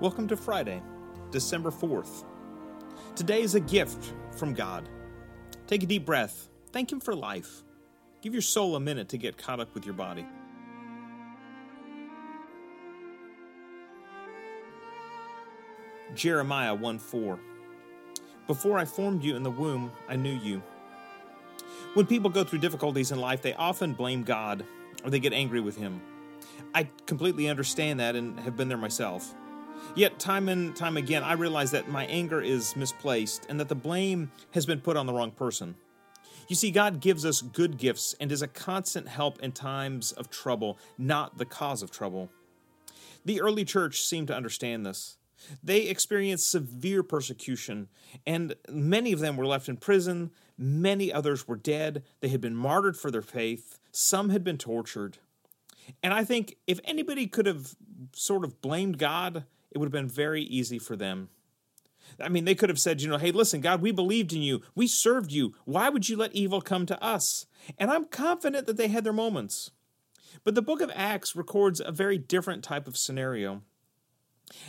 Welcome to Friday, December 4th. Today is a gift from God. Take a deep breath. Thank Him for life. Give your soul a minute to get caught up with your body. Jeremiah 1 4. Before I formed you in the womb, I knew you. When people go through difficulties in life, they often blame God or they get angry with Him. I completely understand that and have been there myself. Yet, time and time again, I realize that my anger is misplaced and that the blame has been put on the wrong person. You see, God gives us good gifts and is a constant help in times of trouble, not the cause of trouble. The early church seemed to understand this. They experienced severe persecution, and many of them were left in prison. Many others were dead. They had been martyred for their faith. Some had been tortured. And I think if anybody could have sort of blamed God, it would have been very easy for them. I mean, they could have said, you know, hey, listen, God, we believed in you. We served you. Why would you let evil come to us? And I'm confident that they had their moments. But the book of Acts records a very different type of scenario.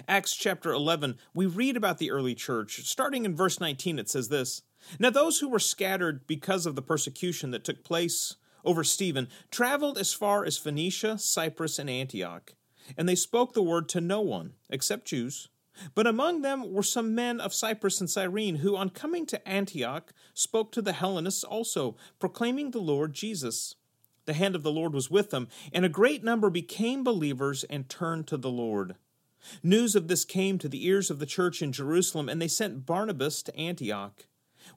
Acts chapter 11, we read about the early church. Starting in verse 19, it says this Now those who were scattered because of the persecution that took place over Stephen traveled as far as Phoenicia, Cyprus, and Antioch and they spoke the word to no one, except Jews. But among them were some men of Cyprus and Cyrene, who, on coming to Antioch, spoke to the Hellenists also, proclaiming the Lord Jesus. The hand of the Lord was with them, and a great number became believers and turned to the Lord. News of this came to the ears of the church in Jerusalem, and they sent Barnabas to Antioch.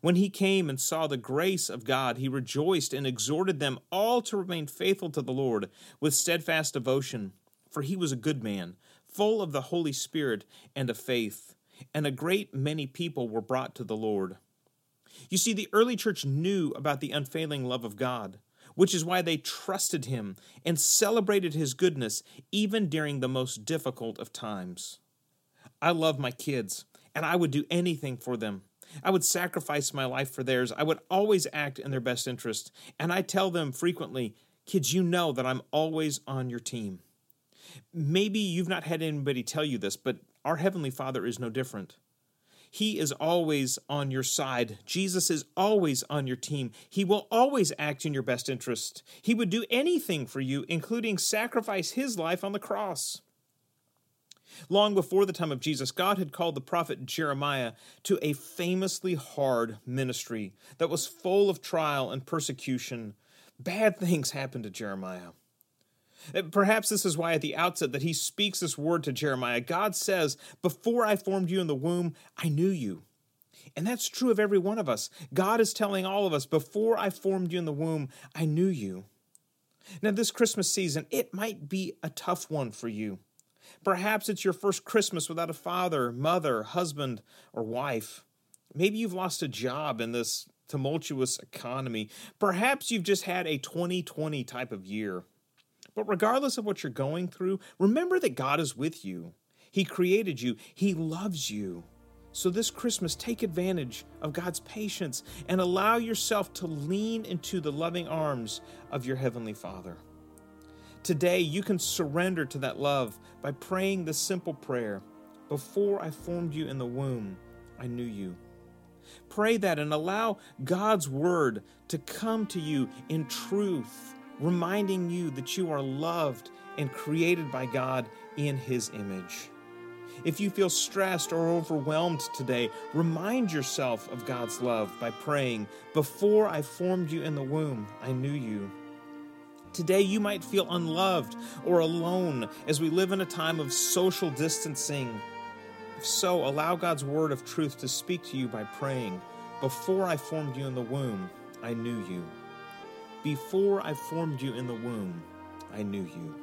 When he came and saw the grace of God, he rejoiced and exhorted them all to remain faithful to the Lord with steadfast devotion for he was a good man, full of the Holy Spirit and of faith, and a great many people were brought to the Lord. You see, the early church knew about the unfailing love of God, which is why they trusted him and celebrated his goodness even during the most difficult of times. I love my kids, and I would do anything for them. I would sacrifice my life for theirs. I would always act in their best interest. And I tell them frequently, kids, you know that I'm always on your team. Maybe you've not had anybody tell you this, but our Heavenly Father is no different. He is always on your side. Jesus is always on your team. He will always act in your best interest. He would do anything for you, including sacrifice his life on the cross. Long before the time of Jesus, God had called the prophet Jeremiah to a famously hard ministry that was full of trial and persecution. Bad things happened to Jeremiah. Uh, perhaps this is why at the outset that he speaks this word to Jeremiah. God says, Before I formed you in the womb, I knew you. And that's true of every one of us. God is telling all of us, Before I formed you in the womb, I knew you. Now, this Christmas season, it might be a tough one for you. Perhaps it's your first Christmas without a father, mother, husband, or wife. Maybe you've lost a job in this tumultuous economy. Perhaps you've just had a 2020 type of year. But regardless of what you're going through, remember that God is with you. He created you, He loves you. So, this Christmas, take advantage of God's patience and allow yourself to lean into the loving arms of your Heavenly Father. Today, you can surrender to that love by praying this simple prayer Before I formed you in the womb, I knew you. Pray that and allow God's word to come to you in truth reminding you that you are loved and created by God in His image. If you feel stressed or overwhelmed today, remind yourself of God's love by praying, Before I formed you in the womb, I knew you. Today, you might feel unloved or alone as we live in a time of social distancing. If so, allow God's word of truth to speak to you by praying, Before I formed you in the womb, I knew you. Before I formed you in the womb, I knew you.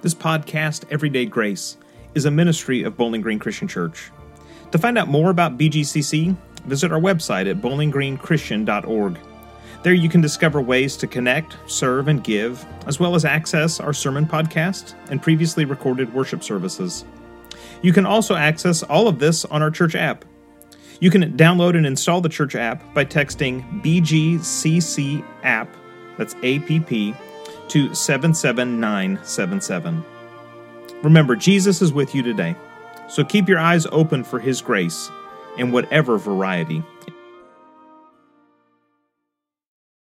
This podcast, Everyday Grace, is a ministry of Bowling Green Christian Church. To find out more about BGCC, visit our website at bowlinggreenchristian.org. There you can discover ways to connect, serve, and give, as well as access our sermon podcast and previously recorded worship services. You can also access all of this on our church app. You can download and install the church app by texting BGCC app, that's APP, to 77977. Remember, Jesus is with you today, so keep your eyes open for his grace in whatever variety